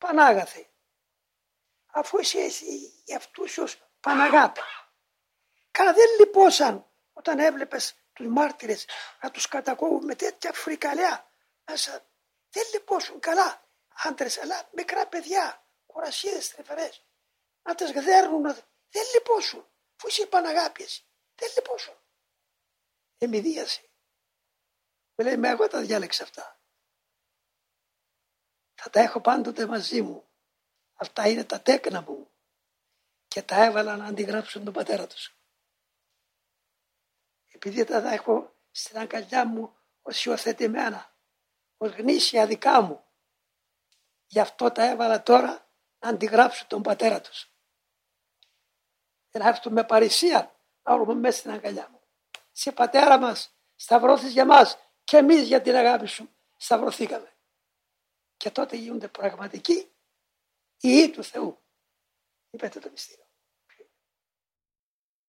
Πανάγαθε, αφού εσύ, εσύ για αυτούς ως Παναγάπη. Καλά δεν λυπόσαν όταν έβλεπες τους μάρτυρες να τους κατακόβουν με τέτοια φρικαλιά μέσα. Δεν λυπόσουν καλά άντρες αλλά μικρά παιδιά, κορασίδες τρεφερές. Να τις γδέρνουν, δεν λυπόσουν. Φού είσαι Παναγάπη εσύ. Δεν λυπόσουν. Εμειδίασε. Με λέει, με εγώ τα διάλεξα αυτά. Θα τα έχω πάντοτε μαζί μου. Αυτά είναι τα τέκνα μου. Και τα έβαλα να αντιγράψουν τον πατέρα τους. Επειδή τα, τα έχω στην αγκαλιά μου ως υιοθετημένα, ως γνήσια δικά μου. Γι' αυτό τα έβαλα τώρα να αντιγράψουν τον πατέρα τους. Για να έρθουν με παρησία να όλουμε μέσα στην αγκαλιά μου. Σε πατέρα μας σταυρώθης για μας και εμείς για την αγάπη σου σταυρωθήκαμε. Και τότε γίνονται πραγματικοί οι του Θεού. Είπετε το μυστήριο.